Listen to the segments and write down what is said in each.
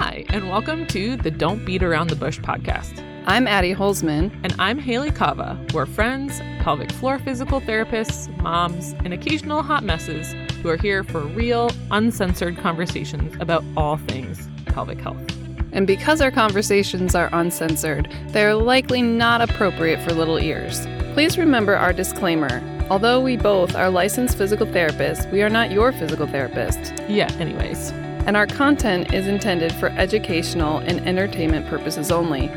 Hi, and welcome to the Don't Beat Around the Bush podcast. I'm Addie Holzman. And I'm Hayley Kava. We're friends, pelvic floor physical therapists, moms, and occasional hot messes who are here for real, uncensored conversations about all things pelvic health. And because our conversations are uncensored, they're likely not appropriate for little ears. Please remember our disclaimer. Although we both are licensed physical therapists, we are not your physical therapist. Yeah, anyways. And our content is intended for educational and entertainment purposes only.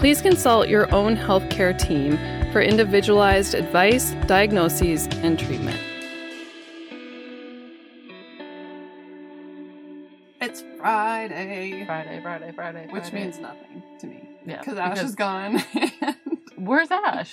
Please consult your own healthcare team for individualized advice, diagnoses, and treatment. It's Friday. Friday, Friday, Friday. Which Friday. means nothing to me. Yeah, Because Ash is gone. Where's Ash?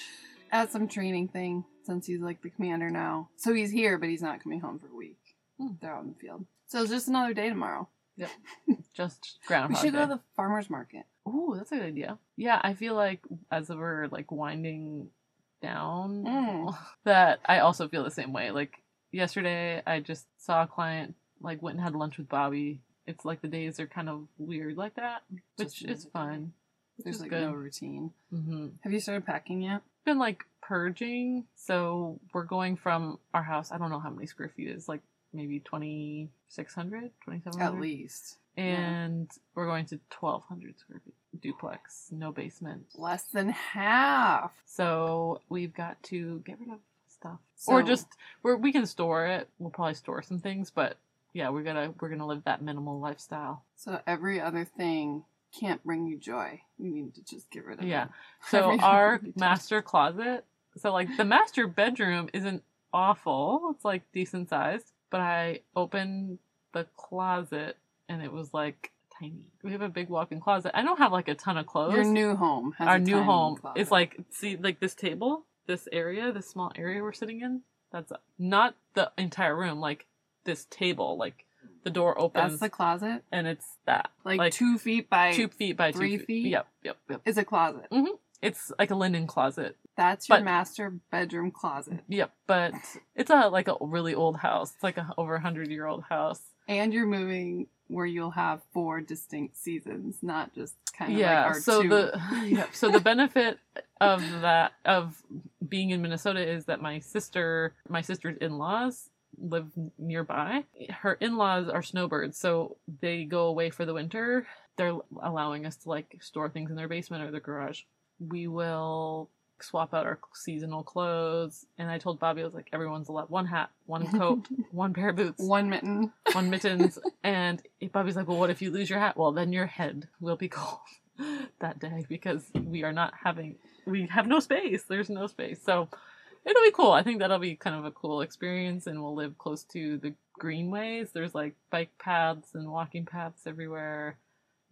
At some training thing, since he's like the commander now. So he's here, but he's not coming home for a week. Hmm. They're out in the field. So it's just another day tomorrow. Yep. Just groundhog. We should go to the farmer's market. Ooh, that's a good idea. Yeah, I feel like as we're like winding down, Mm. that I also feel the same way. Like yesterday, I just saw a client, like went and had lunch with Bobby. It's like the days are kind of weird like that, which Just is fun. There's like good. no routine. hmm Have you started packing yet? Been like purging, so we're going from our house. I don't know how many square feet it is, like maybe 2,600, 2,700? At least. And we're going to 1,200 square feet duplex, no basement. Less than half. So we've got to get rid of stuff, or just we're, we can store it. We'll probably store some things, but yeah, we're gonna we're gonna live that minimal lifestyle. So every other thing can't bring you joy. You need to just get rid of Yeah. it. So our will be tough. master closet, so like the master bedroom isn't awful. It's like decent sized, but I opened the closet and it was like tiny. We have a big walk-in closet. I don't have like a ton of clothes. Your new home has our a new home closet. is like see like this table this area this small area we're sitting in that's not the entire room like this table like the door opens That's the closet? and it's that Like, two feet by two feet by three two feet? yep yep yep is a closet. Mm-hmm. It's like a linen closet. That's your But- master bedroom closet. yep but it's a like a really old house. It's like a over a hundred year old house. And you're moving where you'll have four distinct seasons, not just kind of yeah like so two. the yeah, so the benefit of that of being in minnesota is that my sister my sister's in-laws live nearby. Her in-laws are snowbirds so they go away for the winter. They're allowing us to like store things in their basement or their garage we will swap out our seasonal clothes and i told bobby i was like everyone's allowed one hat one coat one pair of boots One mitten. one mittens and Bobby's like, well, what if you lose your hat? Well, then your head will be cold that day because we are not having, we have no space. There's no space. So it'll be cool. I think that'll be kind of a cool experience and we'll live close to the greenways. There's like bike paths and walking paths everywhere,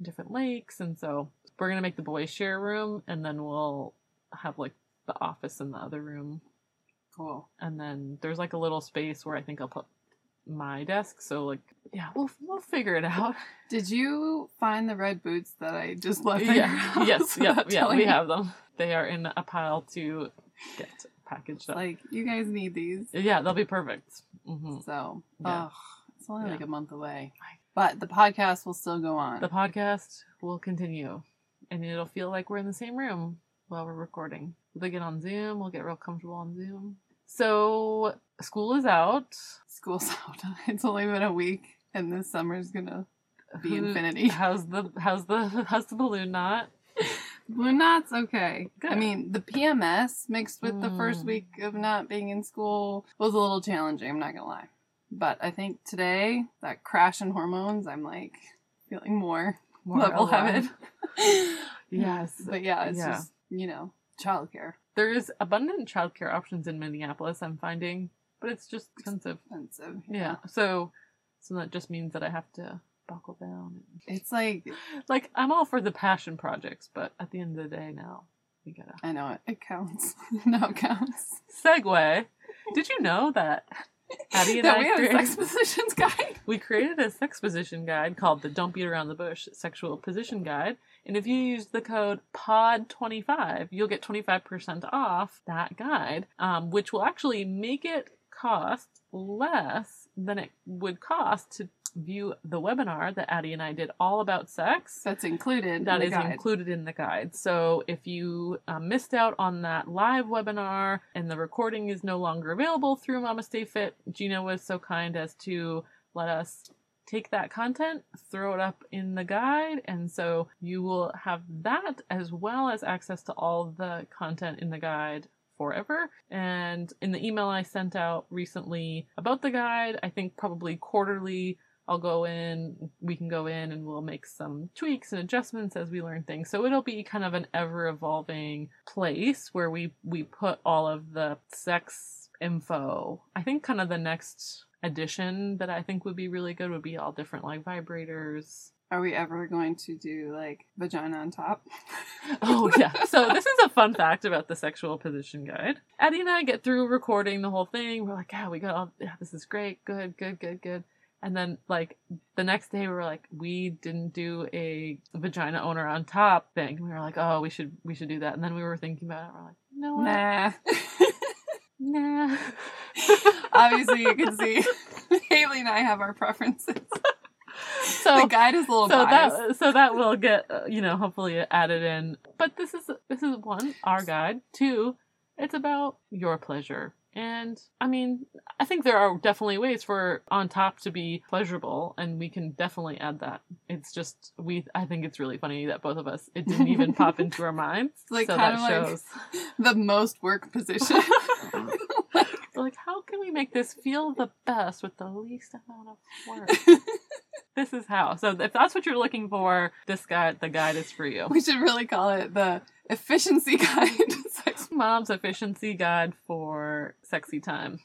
different lakes. And so we're going to make the boys share a room and then we'll have like the office in the other room Cool. and then there's like a little space where I think I'll put my desk. So like, yeah, we'll we'll figure it out. Did you find the red boots that I just left? yeah, yes, yeah, yeah. We you? have them. They are in a pile to get packaged up. Like you guys need these. yeah, they'll be perfect. hmm So, Yeah. ugh, it's only Yeah. like a month away. But the podcast will still go on. The podcast will continue, and it'll feel like we're in the same room while we're recording. We'll get on Zoom. We'll get real comfortable on Zoom. So school is out. School's out. It's only been a week, and this summer's gonna be infinity. How's the how's the how's the balloon knot? Blue Knot's okay. I mean, the PMS mixed with the first Mm. week of not being in school was a little challenging. I'm not gonna lie, but I think today that crash in hormones, I'm like feeling more, More level-headed. Yes. but yeah, it's Yeah. just you know childcare There is abundant childcare options in Minneapolis, I'm finding, but it's just expensive. expensive. Yeah. So so that just means that I have to buckle down. it's like Like I'm all for the passion projects, but at the end of the day now, we gotta I know it. It counts. no, it counts. segue. Did you know that Addie and that I we have sex positions guide. we created a sex position guide called the Don't Beat Around the Bush Sexual Position Guide. And if you use the code POD25, you'll get 25% off that guide, um, which will actually make it cost less than it would cost to view the webinar that Addie and I did all about sex. That's included. That in is included in the guide. So if you uh, missed out on that live webinar and the recording is no longer available through MamasteFit, Gina was so kind as to let us take that content, throw it up in the guide, and so you will have that as well as access to all the content in the guide forever. And in the email I sent out recently about the guide, I think probably quarterly I'll go in, we can go in and we'll make some tweaks and adjustments as we learn things. So it'll be kind of an ever evolving place where we we put all of the sex info. I think kind of the next addition that I think would be really good would be all different like vibrators. Are we ever going to do like vagina on top? Oh yeah. So this is a fun fact about the sexual position guide. Addie and I get through recording the whole thing. We're like, yeah, we got all yeah, this is great, good, good, good, good. And then like the next day we were like, we didn't do a vagina owner on top thing. We were like, oh, we should we should do that. And then we were thinking about it. We're like, no, Nah. nah. Obviously, you can see Hayley and I have our preferences. so the guide is a little so biased. that so that will get uh, you know hopefully added in but this is this is one our guide two it's about your pleasure and i mean i think there are definitely ways for on top to be pleasurable and we can definitely add that. It's just we i think it's really funny that both of us it didn't even pop into our minds. Like so kind that of like shows. the most work position. Like how can we make this feel the best with the least amount of work this is how so if that's what you're looking for this guide the guide is for you we should really call it the efficiency guide. Sex- mom's efficiency guide for sexy time.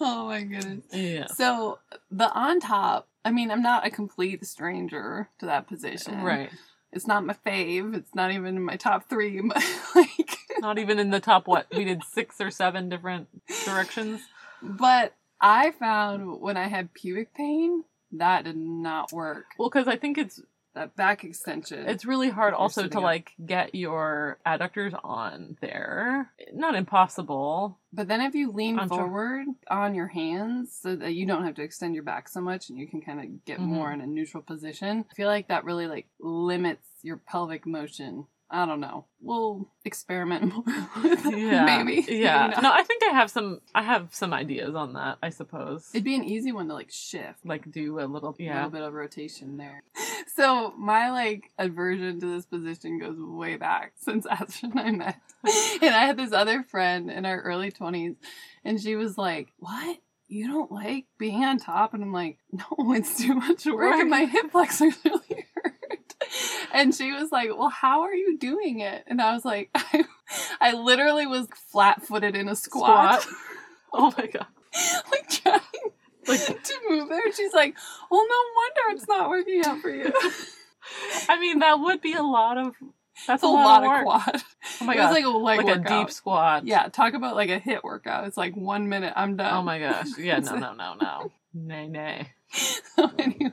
oh my goodness. Yeah. So the on top, I mean, I'm not a complete stranger to that position. Right. It's not my fave. It's not even in my top three, but like, Not even in the top what? We did six or seven different directions. but I found when I had pubic pain, that did not work. Well, because I think it's That back extension. it's really hard also to up. like get your adductors on there. Not impossible. But then if you lean try- forward on your hands so that you don't have to extend your back so much and you can kind of get Mhm. more in a neutral position, I feel like that really like limits your pelvic motion. I don't know. We'll experiment more with Yeah. maybe. Yeah. Maybe. No, I think I have some. I have some ideas on that. I suppose. It'd be an easy one to like shift. like do a little. Yeah. little bit of rotation there. So my like aversion to this position goes way back since Asher and I met. and I had this other friend in our early twenties, and she was like, "What? You don't like being on top?" And I'm like, "No, it's too much work, Right. and my hip flexors really hurt." And she was like, "Well, how are you doing it?" And I was like, "I, I literally was flat-footed in a squat, Squat. Oh my god. like trying Like to move there." She's like, "Well, no wonder it's not working out for you." I mean, that would be a lot of. That's a a lot, lot of quad. Oh my it god. was like a leg like workout. a deep squat. Yeah, talk about like a hit workout. It's like one minute, I'm oh done. Oh my gosh. Yeah, no, no, no, no. Nay, nay. so anyway,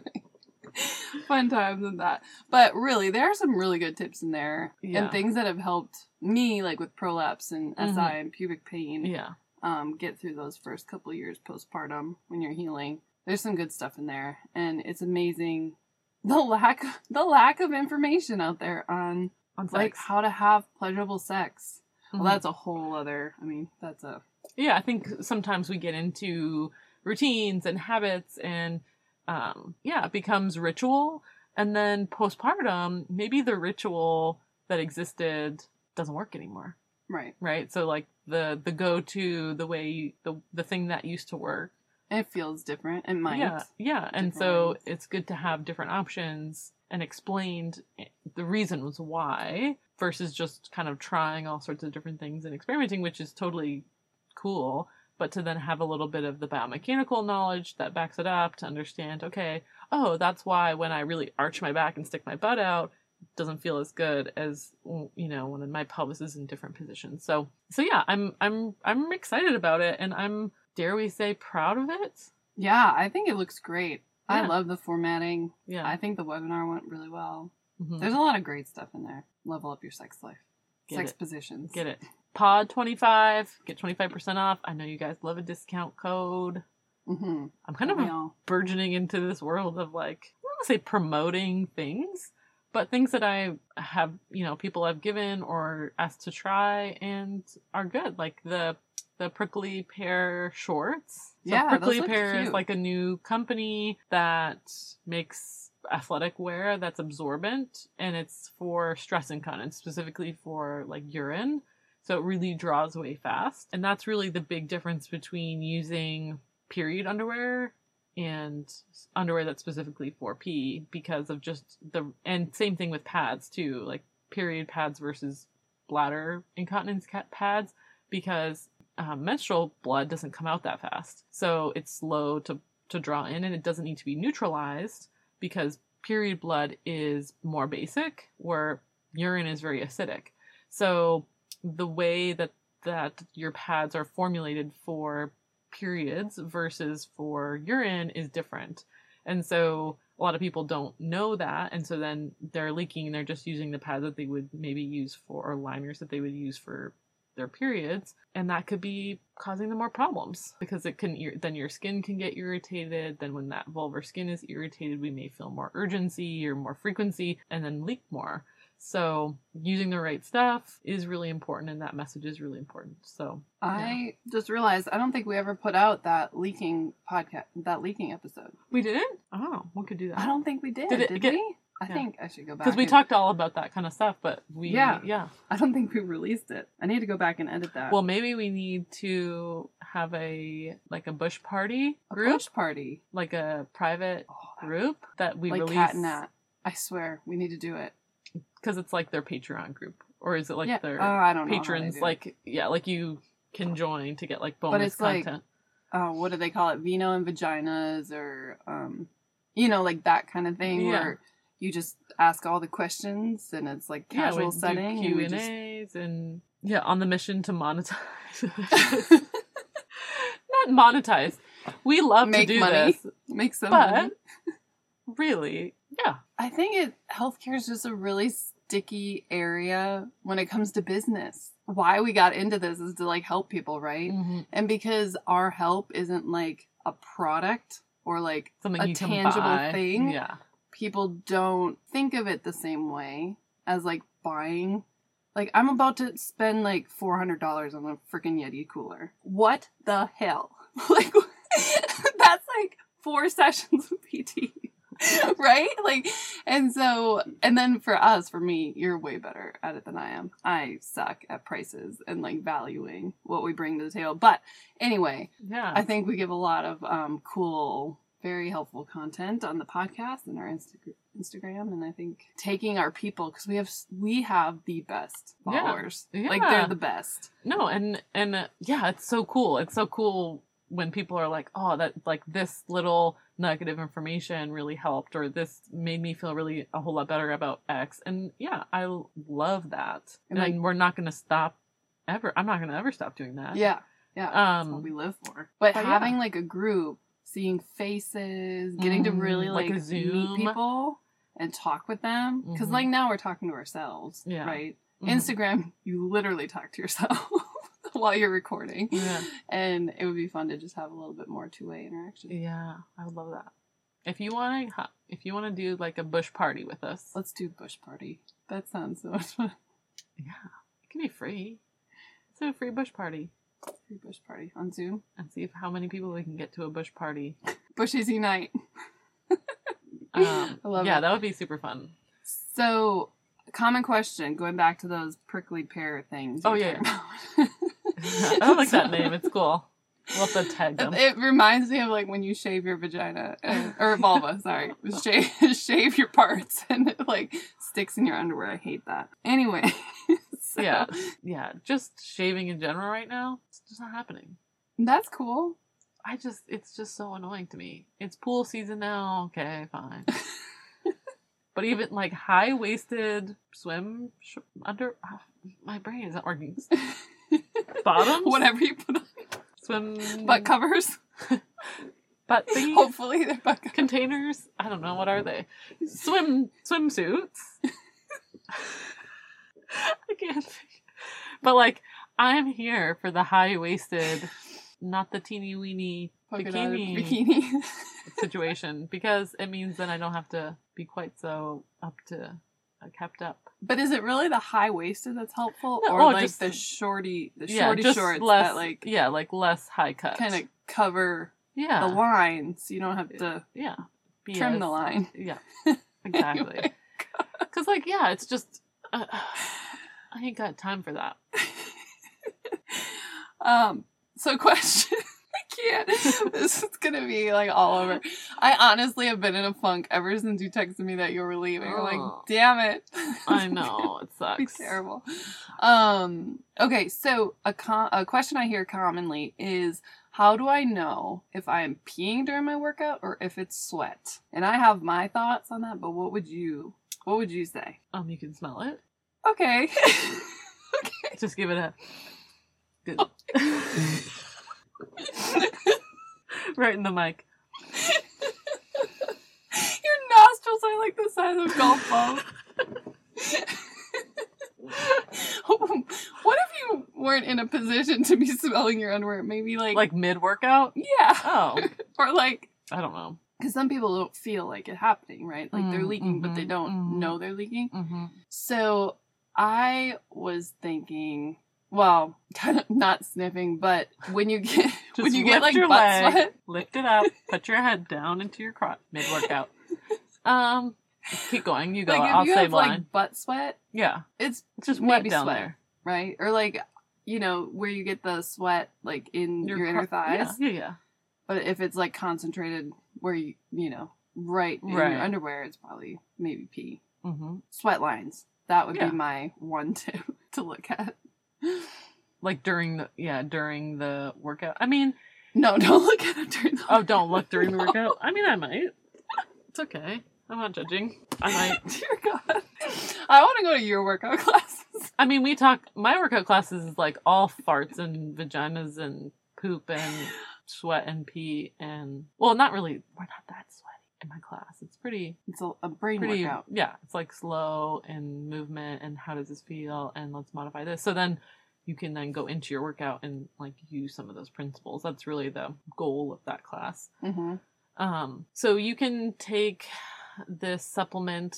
fun times with that. But really, there are some really good tips in there Yeah. and things that have helped me, like with prolapse and. SI and pubic pain, Yeah. um, get through those first couple years postpartum when you're healing. There's some good stuff in there, and it's amazing the lack the lack of information out there on On like how to have pleasurable sex. Well, Mhm. that's a whole other. I mean, that's a yeah, I think sometimes we get into routines and habits and um yeah, it becomes ritual and then postpartum, maybe the ritual that existed doesn't work anymore, right. right? So like the the go-to, the way you, the the thing that used to work It feels different. It might. Yeah, yeah, and so ways. it's good to have different options and explained the reasons why versus just kind of trying all sorts of different things and experimenting, which is totally cool. But to then have a little bit of the biomechanical knowledge that backs it up to understand, okay, oh, that's why when I really arch my back and stick my butt out, it doesn't feel as good as you know when my pelvis is in different positions. So, so yeah, I'm I'm I'm excited about it, and I'm dare we say proud of it. Yeah, I think it looks great. I love the formatting. Yeah. I think the webinar went really well. Mhm. There's a lot of great stuff in there. Level up your sex life. Get sex it. positions. Get it. Pod 25, get 25% off. I know you guys love a discount code. Mm-hmm. I'm kind of all- burgeoning into this world of like I don't want to say promoting things, but things that I have you know people I've given or asked to try and are good, like the the prickly pear shorts. So Yeah, prickly pear is like a new company that makes athletic wear that's absorbent and it's for stress incontinence specifically for like urine so it really draws away fast. And that's really the big difference between using period underwear and underwear that's specifically for pee because of just the and same thing with pads too like period pads versus bladder incontinence pads because um, menstrual blood doesn't come out that fast. So it's slow to to draw in and it doesn't need to be neutralized because period blood is more basic where urine is very acidic. So the way that that your pads are formulated for periods versus for urine is different. And so a lot of people don't know that. And so then they're leaking and they're just using the pads that they would maybe use for, or liners that they would use for their periods. And that could be causing them more problems because it can, then your skin can get irritated. Then when that vulvar skin is irritated, we may feel more urgency or more frequency and then leak more. So using the right stuff is really important and that message is really important. So I just realized I don't think we ever put out that leaking podcast, that leaking episode. we didn't? Oh, we could do that. I don't think we did. Did Did, get- we? I Yeah. think I should go back. because we and- talked all about that kind of stuff, but we Yeah. yeah. I don't think we released it. I need to go back and edit that. Well, maybe we need to have a like a bush party a group, push party. like a private Oh, group that we like release Cat and Nat. I swear we need to do it. Because it's like their Patreon group, or is it like yeah. their oh, I don't know. how they patrons? Like yeah, like you can join to get like bonus it's like- content. oh, what do they call it? Vino and vaginas, or um, you know, like that kind of thing, Yeah. where you just ask all the questions and it's like yeah, casual we setting. Q and A's and yeah, on the mission to monetize. Not monetize. We love Make to do money. this, make some but money. really, yeah, I think it healthcare is just a really sticky area when it comes to business. Why we got into this is to like help people, right? Mhm. And because our help isn't like a product or like something A tangible thing? Yeah, people don't think of it the same way as like buying. Like I'm about to spend like four hundred dollars on a freaking Yeti cooler. What the hell? Like that's like four sessions of PT. right? Like and so and then for us, for me, you're way better at it than I am. I suck at prices and like valuing what we bring to the table. But anyway, yeah. I think we give a lot of um, cool, very helpful content on the podcast and our Insta- Instagram, and I think taking our people because we have we have the best followers. Yeah. followers. Like they're the best. No, and and uh, yeah, it's so cool. It's so cool when people are like, "Oh, that like this little nugget of information really helped," or "This made me feel really a whole lot better about X." And yeah, I love that. And, And, like- we're not going to stop ever. I'm not going to ever stop doing that. Yeah, yeah. that's what Um, we live for. But, but yeah. having like a group, seeing faces, getting to Mm, really like like, meet people and talk with them because Mhm. like now we're talking to ourselves, Yeah. right? Mhm. Instagram, you literally talk to yourself while you're recording. Yeah. And it would be fun to just have a little bit more two way interaction. Yeah, I would love that. If you want to, if you want to do like a bush party with us, Let's do bush party. That sounds so much fun. yeah, it can be free. Let's do a free bush party Free bush party on Zoom. and see if how many people we can get to a bush party. Bushes unite. Um, I love yeah, it. that would be super fun. So, common question going back to those prickly pear things. Oh, yeah. I like that name. It's cool. We'll have to tag them. It reminds me of like when you shave your vagina and, or vulva, sorry, shave shave your parts and it like sticks in your underwear. I hate that. Anyway, so, Yeah, yeah. Just shaving in general right now, it's just not happening. that's cool. I just, it's just so annoying to me. It's pool season now. Okay, fine. but even like high waisted swim sh- under, ah, my brain isn't working. Bottoms, Whatever you put on swim butt covers. butt thingies, Hopefully they're butt covers. containers. I don't know what are they. Swim swimsuits. I can't. Think. But like, I'm here for the high waisted, not the teeny weeny bikini. bikini. situation because it means then I don't have to be quite so up to kept up. but is it really the high waisted that's helpful, No, or oh, like the shorty, the yeah, shorty shorts less that like yeah, like less high cut. kind of cover yeah, the lines? You don't have to yeah, trim as- the line. Yeah, exactly. Because like yeah, it's just uh, I ain't got time for that. Um, so question. Can't. This is gonna be like all over. I honestly have been in a funk ever since you texted me that you were leaving. I'm Oh. like, damn it. I know it be sucks. terrible. Um. Okay. So a com- a question I hear commonly is, how do I know if I am peeing during my workout or if it's sweat? And I have my thoughts on that. But what would you What would you say? Um, you can smell it. Okay. Just give it a good. right in the mic. Your nostrils are like the size of golf balls. what if you weren't in a position to be smelling your underwear? Maybe like, Like mid workout. yeah, Oh, or like I don't know. because some people don't feel like it happening, right? Like they're Mm, leaking, but they mhm, don't mhm. know they're leaking. Mm-hmm. So I was thinking, well, kind of not sniffing, but when you get when Just you get like your butt leg, sweat, lift it up, put your head down into your crotch mid workout. Um, keep going. You go. like I'll you say have mine. like butt sweat, yeah, it's it's just maybe wet down sweat. there. right? Or like, you know, where you get the sweat like in your, inner thighs. Yeah, yeah, yeah. But if it's like concentrated where you, you know, right in Right. your underwear, it's probably maybe pee. Mm-hmm. Sweat lines. That would Yeah. be my one tip to look at. Like during the yeah during the workout. I mean, No, don't look at it during the oh, don't look during the No. workout. I mean, I might. It's okay. I'm not judging. I might. Dear God. I want to go to your workout classes. I mean, we talk. My workout classes is like all farts and vaginas and poop and sweat and pee and well, not really. We're not that sweaty in my class. It's pretty, It's a, a brain pretty. workout. Yeah, it's like slow and movement and how does this feel and let's modify this. So then you can then go into your workout and like use some of those principles. That's really the goal of that class. Mm-hmm. Um, so you can take this supplement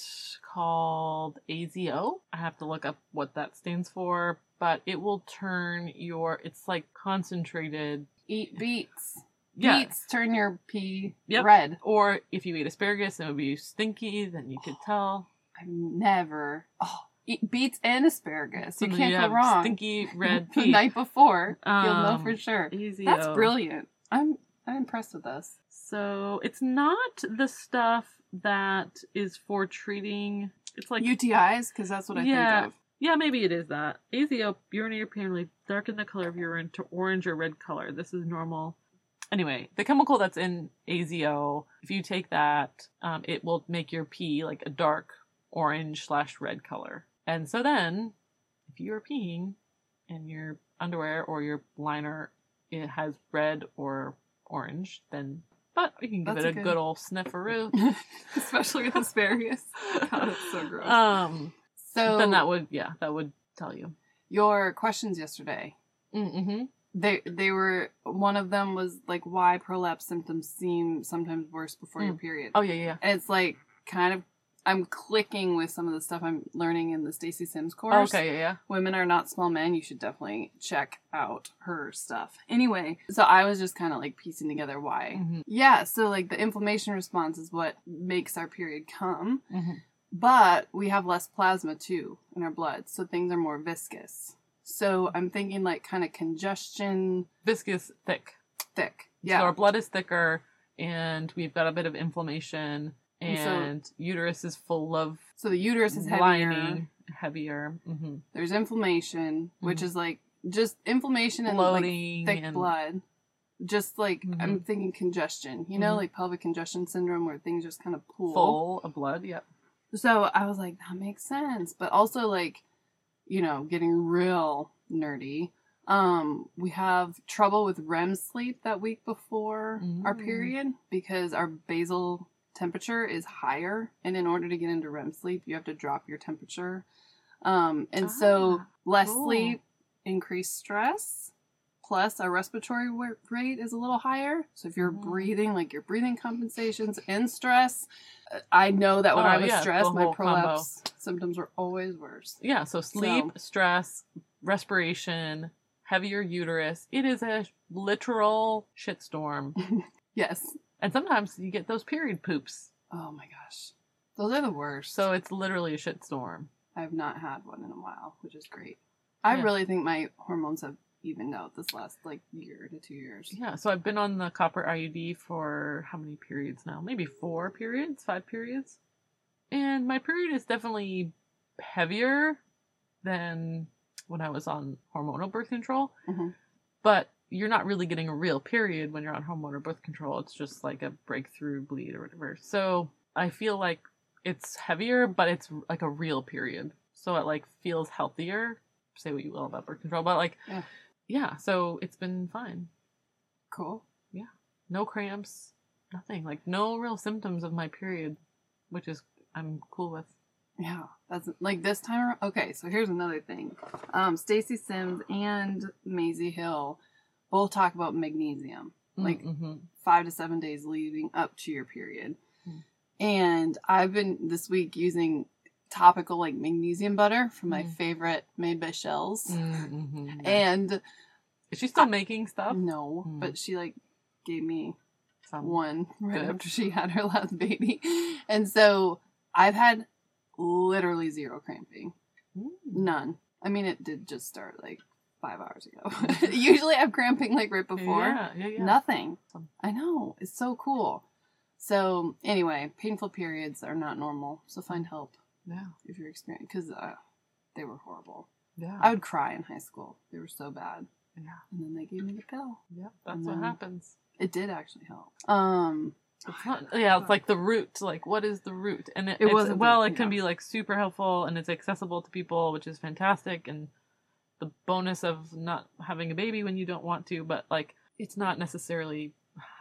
called AZO. I have to look up what that stands for, but it will turn your it's like concentrated Eat beets. yeah. Beets turn your pee Yep. red. Or if you eat asparagus and it would be stinky, then you could tell. I've never. Oh, eat beets and asparagus. You can't go wrong. Stinky red the night before, you'll know Um, for sure. AZO. That's brilliant. I'm I'm impressed with this. So it's not the stuff that is for treating it's like UTIs, because that's what I Yeah. think of. Yeah, maybe it is that. AZO, urinary apparently darken the color of urine to orange or red color. This is normal. Anyway, the chemical that's in AZO, if you take that, um, it will make your pee like a dark orange slash red color. And so then, if you are peeing and your underwear or your liner it has red or orange, then but you can give That's it a good- good old snifferoo. Especially with asparagus. God, it's so gross. um, so then that would yeah, that would tell you. your questions yesterday. Mm-hmm. They they were one of them was like why prolapse symptoms seem sometimes worse before your Mm. period. Oh yeah, yeah. And it's like kind of I'm clicking with some of the stuff I'm learning in the Stacy Sims course. Okay, yeah, yeah. Women are not small men. You should definitely check out her stuff. Anyway, so I was just kind of like piecing together why. Mm-hmm. Yeah, so like the inflammation response is what makes our period come, Mm-hmm. but we have less plasma too in our blood, so things are more viscous. So I'm thinking like kind of congestion, Viscous, thick. thick. Yeah, so our blood is thicker, and we've got a bit of inflammation, And so- uterus is full of So the uterus is heavier. lining, heavier. Mm-hmm. There's inflammation, which Mhm. is like just inflammation and like thick and blood. Just like I'm Mhm. thinking congestion, you know, Mhm. like pelvic congestion syndrome where things just kind of pool. full of blood. Yep. So I was like, that makes sense. But also like, you know, getting real nerdy. Um, we have trouble with REM sleep that week before our Mm. period because our basal temperature is higher. And in order to get into REM sleep, you have to drop your temperature. Um, and so Ah, less cool. sleep, increased stress. plus our respiratory rate is a little higher. So if you're Mhm. breathing, like your breathing compensations and stress, uh, I know that when Oh, I was yeah, stressed, my whole combo. prolapse symptoms were always worse. Yeah, so sleep, So- stress, respiration, heavier uterus. It is a literal shitstorm. Yes. And sometimes you get those period poops. Oh my gosh. Those are the worst. So it's literally a shitstorm. I've not had one in a while, which is great. I Yeah. really think my hormones have evened out this last like year to two years. Yeah, so I've been on the copper IUD for how many periods now? Maybe four periods, five periods. And my period is definitely heavier than when I was on hormonal birth control. Mhm. But you're not really getting a real period when you're on hormonal birth control. It's just like a breakthrough bleed or whatever. So I feel like it's heavier, but it's like a real period. So it like feels healthier. Say what you will about birth control, but like, Yeah. yeah so it's been fine Cool. Yeah. No cramps, nothing. Like no real symptoms of my period, which is I'm cool with. Yeah, that's like this time. ar- Okay, so here's another thing. Um, Stacy Sims and Maisie Hill both talk about magnesium, like mm-hmm. five to seven days leading up to your period. Hmm. And I've been this week using topical like magnesium butter from my Mm. favorite made by Shells. Mm-hmm. And is she still making stuff? no, Hmm. but she like gave me Some. one right Good. after she had her last baby. And so I've had literally zero cramping. Mm. None. I mean, it did just start like five hours ago. Usually I'm cramping like right before. Yeah, yeah, yeah. Nothing. I know. It's so cool. So, anyway, painful periods are not normal. So, find help Yeah, if you're experiencing because uh, they were horrible. yeah, I would cry in high school. They were so bad. yeah, And then they gave me the pill. yeah. That's what happens. It did actually help. Um, It's not. Yeah, it's like the root. Like, what is the root? And it, It wasn't well, it can be like super helpful and it's accessible to people, which is fantastic. And the bonus of not having a baby when you don't want to, but like, it's not necessarily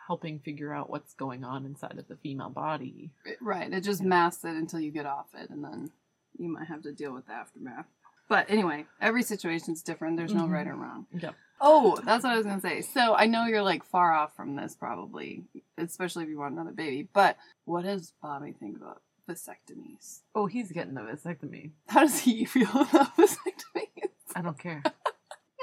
helping figure out what's going on inside of the female body. right. It just masks it until you get off it. And then you might have to deal with the aftermath. But anyway, every situation's different. There's no Mhm. right or wrong. Yep. Oh, that's what I was gonna say. So I know you're like far off from this, probably, especially if you want another baby. But what does Bobby think about vasectomies? Oh, he's getting a vasectomy. How does he feel about vasectomies? I don't care.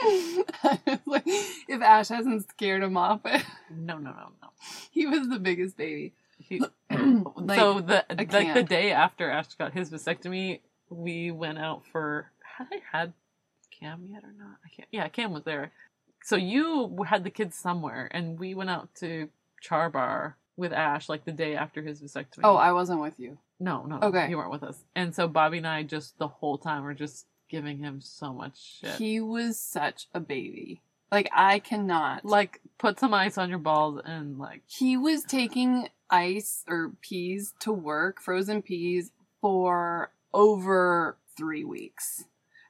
like, if Ash hasn't scared him off, No, no, no, no. he was the biggest baby. He, Like, so the I like the day after Ash got his vasectomy, we went out for had I had Cam yet or not? I can't. Yeah, Cam was there. So you had the kids somewhere, and we went out to Char Bar with Ash like the day after his vasectomy. Oh, I wasn't with you. no, no, Okay. you weren't with us. And so Bobby and I just the whole time were just giving him so much shit. He was such a baby. Like I cannot. like put some ice on your balls and like he was taking ice or peas to work, frozen peas, for over three weeks.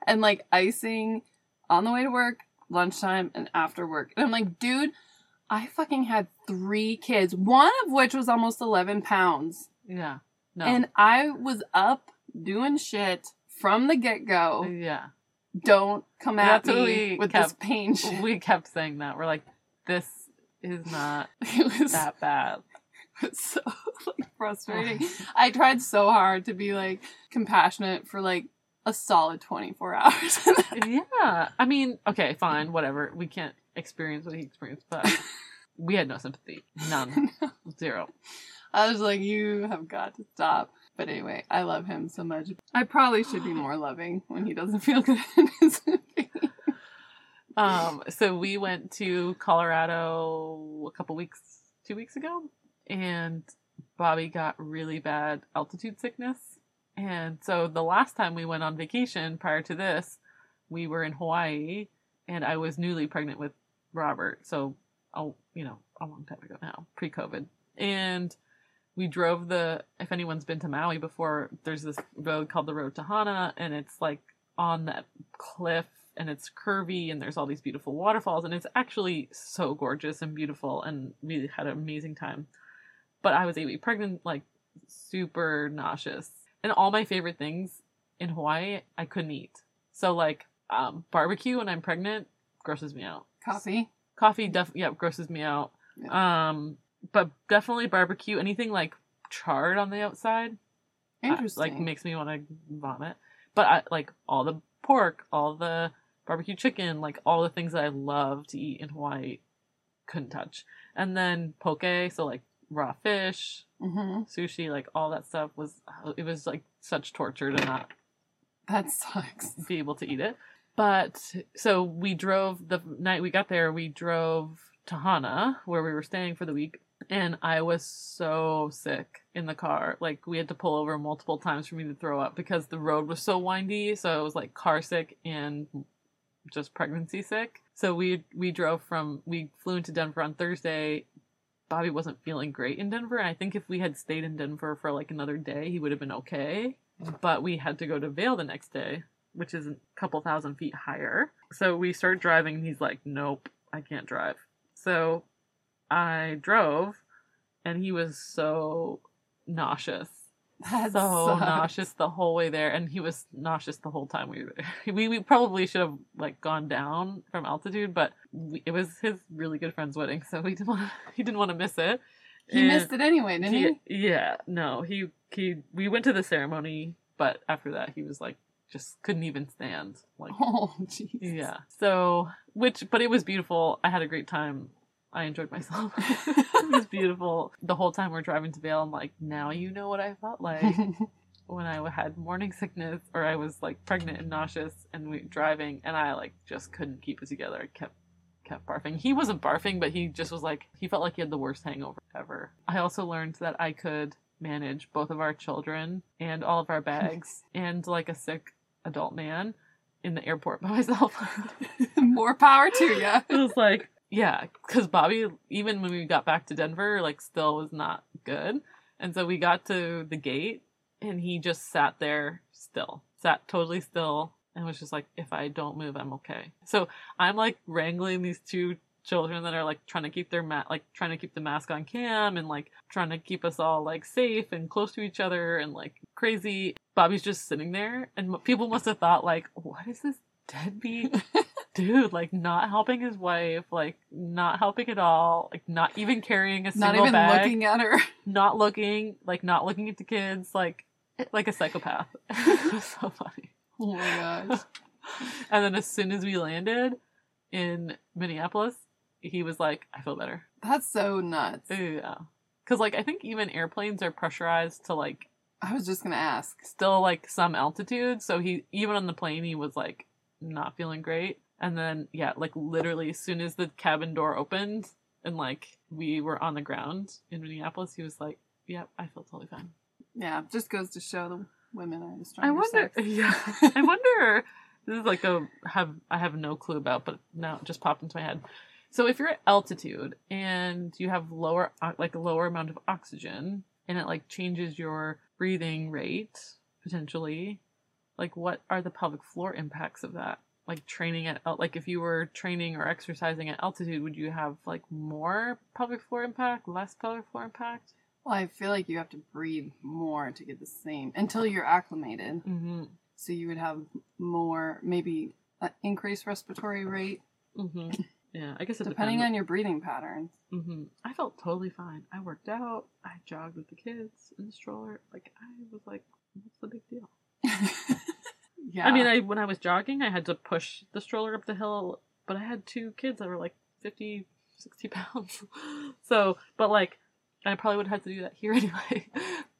And like icing on the way to work, lunchtime, and after work. And I'm like, dude, I fucking had three kids, one of which was almost 11 pounds. yeah. No. And I was up doing shit from the get go. yeah. Don't come at That's what me with this pain shit. we kept saying that. We're like, this is not It was that bad. It's so like frustrating. I tried so hard to be like compassionate for like a solid 24 hours. yeah. I mean, okay, fine, whatever. We can't experience what he experienced, but we had no sympathy. None. Zero. I was like, you have got to stop. But anyway, I love him so much. I probably should be more loving when he doesn't feel good. Um, so we went to Colorado a couple weeks, two weeks ago, and Bobby got really bad altitude sickness. And so the last time we went on vacation prior to this, we were in Hawaii, and I was newly pregnant with Robert. So, oh, you know, a long time ago now, pre-COVID, and we drove the. If anyone's been to Maui before, there's this road called the Road to Hana, and it's like on that cliff and it's curvy and there's all these beautiful waterfalls and it's actually so gorgeous and beautiful and we had an amazing time. But I was eight weeks pregnant, like super nauseous. And all my favorite things in Hawaii I couldn't eat. So like um, barbecue when I'm pregnant grosses me out. Coffee. Coffee def yeah grosses me out. Um, but definitely barbecue. Anything like charred on the outside, uh, like makes me want to vomit. But I like all the pork, all the barbecue chicken, like all the things that I love to eat in Hawaii, couldn't touch. And then poke, so like raw fish, hmm sushi, like all that stuff was it was like such torture to not That sucks. be able to eat it. But so we drove the night we got there, we drove to Hana where we were staying for the week. And I was so sick in the car. Like we had to pull over multiple times for me to throw up because the road was so windy. So it was like car sick and just pregnancy sick. So we we drove from we flew into Denver on Thursday. Bobby wasn't feeling great in Denver, I think if we had stayed in Denver for like another day, he would have been okay. But we had to go to Vail the next day, which is a couple thousand feet higher. So we start driving, and he's like, "Nope, I can't drive." So I drove, and he was so nauseous so sucks. nauseous the whole way there, and he was nauseous the whole time we were there. We, we probably should have like gone down from altitude, but we, it was his really good friend's wedding, so we didn't want he didn't want to miss it. He missed it anyway, didn't he? Yeah, no, he he we went to the ceremony, but after that he was like just couldn't even stand. Like Oh, jeez. yeah, so which but it was beautiful. I had a great time. I enjoyed myself. it was beautiful. The whole time we're driving to Vail, I'm like, now you know what I felt like when I had morning sickness or I was like pregnant and nauseous and we driving and I like just couldn't keep it together. I kept kept barfing. He wasn't barfing, but he just was like he felt like he had the worst hangover ever. I also learned that I could manage both of our children and all of our bags and like a sick adult man in the airport by myself. More power to you. it was like yeah because bobby even when we got back to denver like still was not good. And so we got to the gate and he just sat there still sat totally still and was just like if i don't move i'm okay. So i'm like wrangling these two children that are like trying to keep their ma- like trying to keep the mask on cam and like trying to keep us all like safe and close to each other and like crazy. Bobby's just sitting there and people must have thought like what is this deadbeat dude like not helping his wife like not helping at all like not even carrying a single Not even bag looking at her. not looking like not looking at the kids like like a psychopath it was so funny Oh my gosh. and then as soon as we landed in minneapolis he was like i feel better That's so nuts. yeah because like i think even airplanes are pressurized to like I was just gonna ask. still like some altitude. So he even on the plane he was like not feeling great. And then yeah, like literally as soon as the cabin door opened and like we were on the ground in Minneapolis, he was like, "Yep, I feel totally fine." Yeah, just goes to show the women are the I wonder. sex. Yeah, I wonder. This is like a have I have no clue about, but now it just popped into my head. So if you're at altitude and you have lower like a lower amount of oxygen and it like changes your breathing rate potentially, like what are the pelvic floor impacts of that? Like training at like if you were training or exercising at altitude, would you have like more pelvic floor impact, less pelvic floor impact? Well, I feel like you have to breathe more to get the same until you're acclimated. Mm-hmm. So you would have more, maybe an increased respiratory rate, Mm-hmm. Yeah, I guess it depending depends. on your breathing patterns. hmm I felt totally fine. I worked out. I jogged with the kids in the stroller. Like I was like, what's the big deal? yeah. I mean, I when I was jogging, I had to push the stroller up the hill, but I had two kids that were like 50, 60 pounds. so, but like, I probably would have to do that here anyway.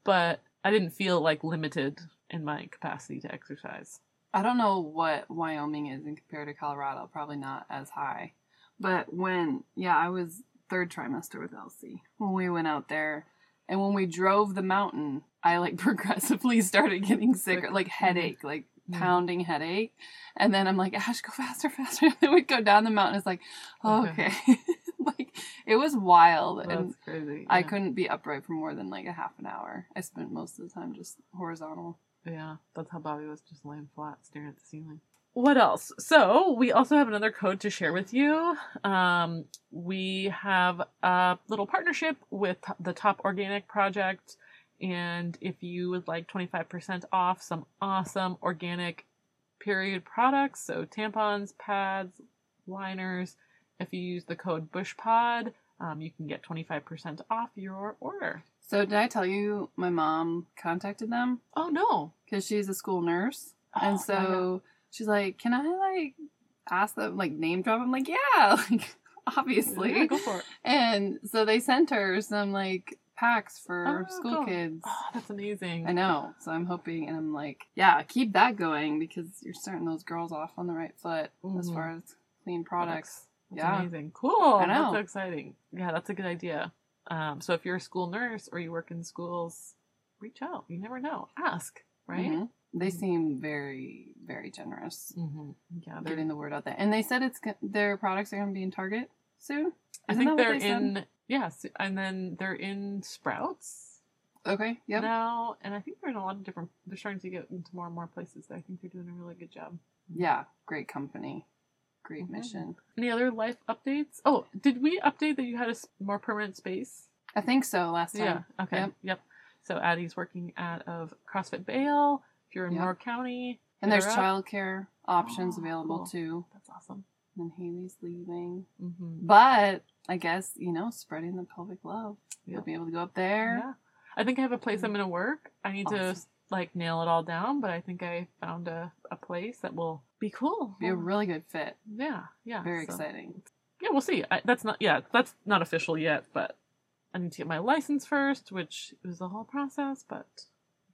but I didn't feel like limited in my capacity to exercise. I don't know what Wyoming is in compared to Colorado. Probably not as high. But when, yeah, I was third trimester with Elsie when we went out there. And when we drove the mountain, I like progressively started getting sicker, Sick. like Mhm. headache, like. Pounding headache. And then I'm like, Ash, go faster, faster. And then we'd go down the mountain. It's like, oh, Okay. okay. like, it was wild. and That's crazy. I couldn't be upright for more than like a half an hour. I spent most of the time just horizontal. Yeah, that's how Bobby was just laying flat, staring at the ceiling. What else? So we also have another code to share with you. Um, we have a little partnership with the Top Organic Project, and if you would like twenty five percent off some awesome organic period products, so tampons, pads, liners, if you use the code BushPod, um, you can get 25% off your order. So did I tell you my mom contacted them Oh, no. because she's a school nurse, Oh, and so she's like, "Can I like ask them like name drop?" I'm like, "Yeah, like obviously." Yeah, go for it. And so they sent her some like packs for Oh, school cool. kids. Oh, that's amazing. I know. So I'm hoping, and I'm like, yeah, keep that going because you're starting those girls off on the right foot as Mhm. far as clean products. That's Yeah. amazing. Cool. I know. That's so exciting. Yeah, that's a good idea. Um, so if you're a school nurse or you work in schools, reach out. You never know. Ask, right? Mhm. They Mhm. seem very, very generous Mm-hmm. Yeah, they're, getting the word out there. And they said it's their products are going to be in Target soon. I Isn't think that what they're they in yes, and then they're in Sprouts Okay. Yeah. now, and I think they're in a lot of different. They're starting to get into more and more places. I think they're doing a really good job. Yeah. Great company. Great Mhm. mission. Any other life updates? Oh, did we update that you had a more permanent space? I think so. Last time. Yeah. Okay. Yep. Yep. So Addie's working out of CrossFit Bale. If you're in Yep. Moore County, And there's up. childcare options Oh, available cool. too. That's awesome. And Hayley's leaving. hmm But I guess, you know, spreading the pelvic love. You'll be able to go up there. Yeah. I think I have a place I'm mm. gonna work. I need to like nail it all down, but I think I found a, a place that will be cool. Be a really good fit. yeah, yeah. Very so- exciting. Yeah, we'll see. I, that's not yeah, that's not official yet, but I need to get my license first, which was the whole process, but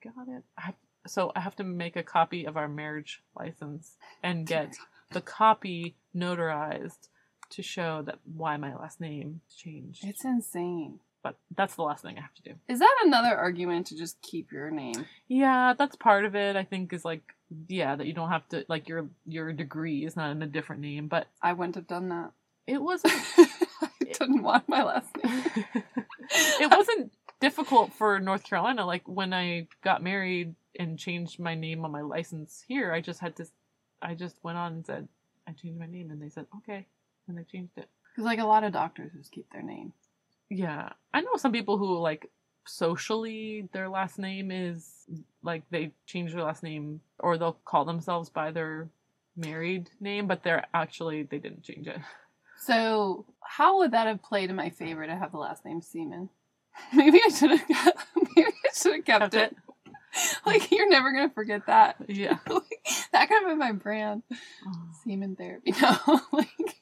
got it. I have, so I have to make a copy of our marriage license and get the copy notarized to show that why my last name changed. It's insane. but that's the last thing I have to do. Is that another argument to just keep your name? Yeah, that's part of it. I think is like yeah that you don't have to like your your degree is not in a different name, but I wouldn't have done that. it wasn't I didn't want my last name. it wasn't difficult for North Carolina. Like when I got married and changed my name on my license here, I just had to I just went on and said I changed my name, and they said okay, and they changed it. Because like a lot of doctors just keep their name. Yeah, I know some people who like socially their last name is like they change their last name or they'll call themselves by their married name, but they're actually they didn't change it. So how would that have played in my favor to have the last name Seaman? Maybe I should have. Maybe I should have kept, Kept it. Like you're never gonna forget that. Yeah. that could have been my brand. Oh. Seaman therapy. No, like.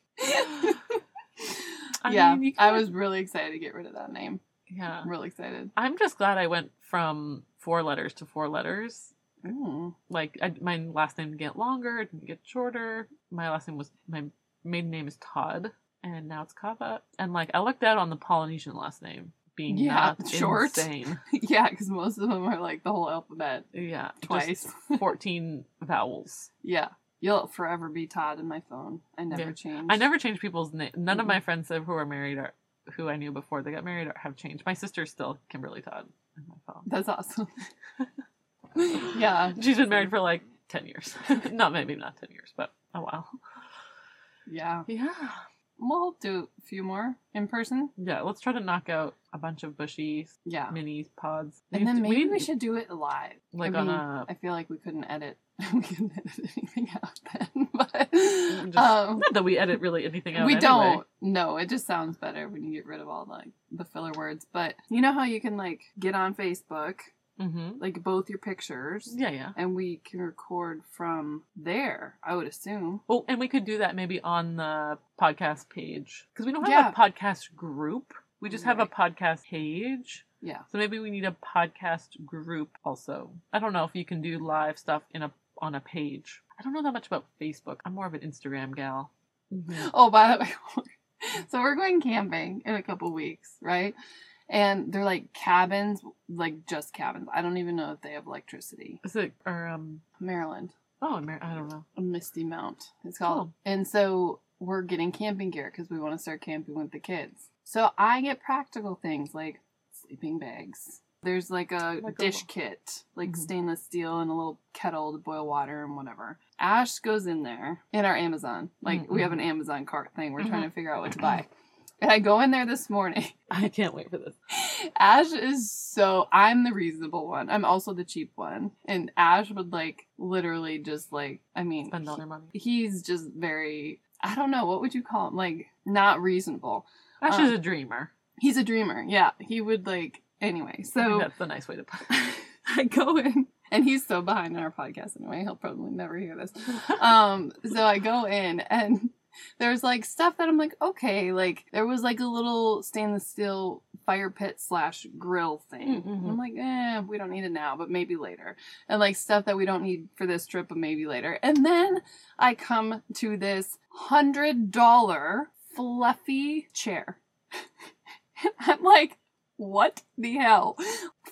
I yeah, mean, I was really excited to get rid of that name. Yeah. I'm really excited. I'm just glad I went from four letters to four letters. Mm. Like I, my last name didn't get longer, it didn't get shorter. My last name was my maiden name is Todd, and now it's Kava. And like I looked out on the Polynesian last name being Yeah, not short. insane. yeah, because most of them are like the whole alphabet Yeah, twice. fourteen vowels. yeah, you'll forever be Todd in my phone. I never Yeah. change. I never change people's name. None of Mhm. my friends who are married or who I knew before they got married have changed. My sister's still Kimberly Todd in my phone. That's awesome. yeah, She's been married for like ten years. not maybe not ten years, but a while. yeah. Yeah. We'll do a few more in person. Yeah, let's try to knock out a bunch of bushy Yeah, mini pods. and then maybe we, we- should do it live. like I on mean, a I feel like we couldn't edit. we couldn't edit anything out then, but just, um, not that we edit really anything out. we anyway. don't. No, it just sounds better when you get rid of all like the filler words. But you know how you can like get on Facebook, Mm-hmm. like both your pictures, Yeah, yeah. and we can record from there. I would assume. Oh, and we could do that maybe on the podcast page because we don't have Yeah. a podcast group. We just have a podcast page. Yeah. So maybe we need a podcast group also. I don't know if you can do live stuff in a on a page. I don't know that much about Facebook. I'm more of an Instagram gal. Mhm. Oh, by the way, so we're going camping in a couple weeks, right? And they're like cabins, like just cabins. I don't even know if they have electricity. Is it or um? Maryland. Oh, I don't know. a Misty Mount. It's called. And so we're getting camping gear because we want to start camping with the kids. So I get practical things like sleeping bags. There's like a Like dish little- kit, like Mhm. stainless steel and a little kettle to boil water and whatever. Ash goes in there in our Amazon. Like we have an Amazon cart thing. We're trying to figure out what to buy. And I go in there this morning. I can't wait for this. Ash is so I'm the reasonable one. I'm also the cheap one. And Ash would like literally just like I mean Spend all their money. he's just very I don't know what would you call him like not reasonable. Ash Um, is a dreamer. He's a dreamer. Yeah, he would like anyway. I think So that's the nice way to put it. I go in, and he's so behind in our podcast anyway. He'll probably never hear this. Um, so I go in, and there's like stuff that I'm like, okay, like there was like a little stainless steel fire pit slash grill thing. Mm, mhm. I'm like, eh, we don't need it now, but maybe later. And like stuff that we don't need for this trip, but maybe later. And then I come to this hundred dollar fluffy chair. I'm like, what the hell?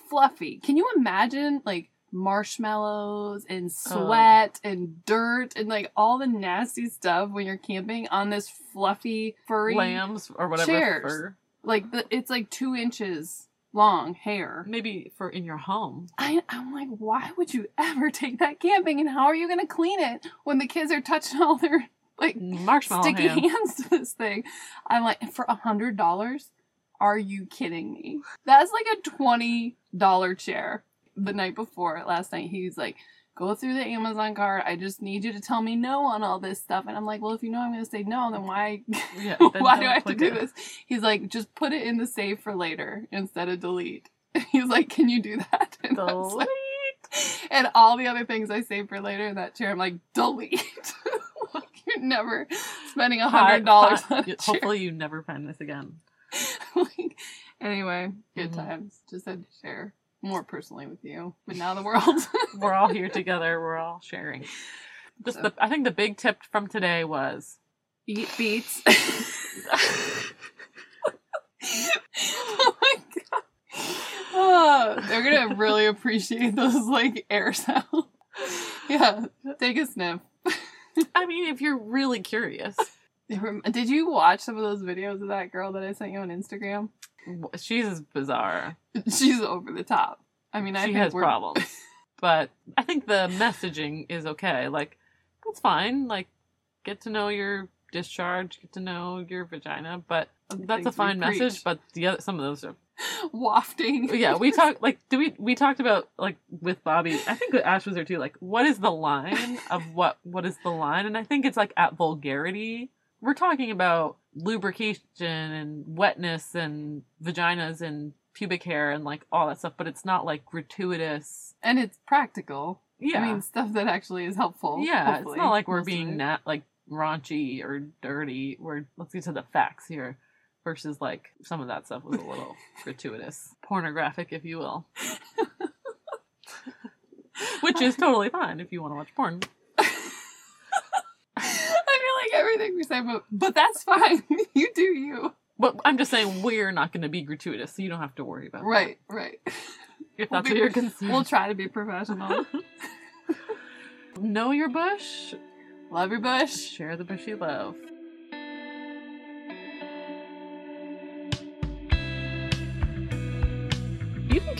Fluffy. Can you imagine like marshmallows and oh. sweat and dirt and like all the nasty stuff when you're camping on this fluffy furry Lambs or whatever. chairs. For, like the, it's like two inches long hair. maybe for in your home. I, I'm like, why would you ever take that camping and how are you gonna clean it when the kids are touching all their like Marshmallow sticky hand. hands to this thing. I'm like, for a hundred dollars? Are you kidding me? That's like a twenty dollar chair. The night before, last night, he's like, go through the Amazon cart. I just need you to tell me no on all this stuff. And I'm like, well, if you know I'm gonna say no, then why Yeah, then why do I have to do it. this? He's like, just put it in the save for later instead of delete. He's like, can you do that? And, was like- and all the other things I save for later in that chair, I'm like, delete. like, you're never spending a hundred dollars on hi- a chair. Hopefully, you never find this again. like, anyway, good Mhm. times. Just had to share more personally with you. But now the world. We're all here together. We're all sharing. Just So- the, I think the big tip from today was Eat beets. oh my god. Oh, they're gonna really appreciate those like air sounds. Yeah, take a sniff. I mean, if you're really curious, Did you watch some of those videos of that girl that I sent you on Instagram? she's bizarre. She's over the top. I mean, I think she has we're- problems. but I think the messaging is okay. Like, that's fine. Like, get to know your discharge, get to know your vagina. But that's a fine message. preach. But the other, some of those are wafting. yeah. We talked like do we we talked about like with Bobby. I think Ash was there too. Like, what is the line of what what is the line? And I think it's like at vulgarity. We're talking about lubrication and wetness and vaginas and pubic hair and like all that stuff, but it's not like gratuitous. and it's practical. Yeah, I mean, stuff that actually is helpful. yeah, hopefully, it's not like we're being nat like raunchy or dirty. We're let's get to the facts here. Versus like some of that stuff was a little gratuitous, pornographic, if you will. Which is totally fine if you want to watch porn. I feel like everything we say, but but that's fine. you do you. But I'm just saying we're not going to be gratuitous, so you don't have to worry about that. Right, right. If We'll that's be- what you're concerned. We'll try to be professional. know your bush, Love your bush. share the bush you love.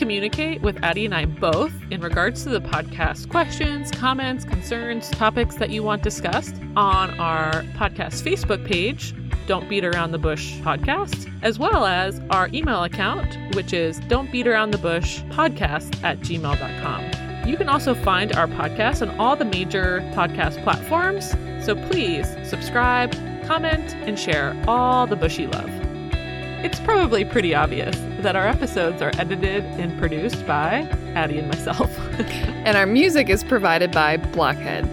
Communicate with Addie and I both in regards to the podcast questions, comments, concerns, topics that you want discussed on our podcast Facebook page, Don't Beat Around the Bush Podcast, as well as our email account, which is Don't Beat Around the Bush Podcast at gmail.com. You can also find our podcast on all the major podcast platforms, so please subscribe, comment, and share all the bushy love. It's probably pretty obvious that our episodes are edited and produced by Addie and myself. And our music is provided by Blockhead.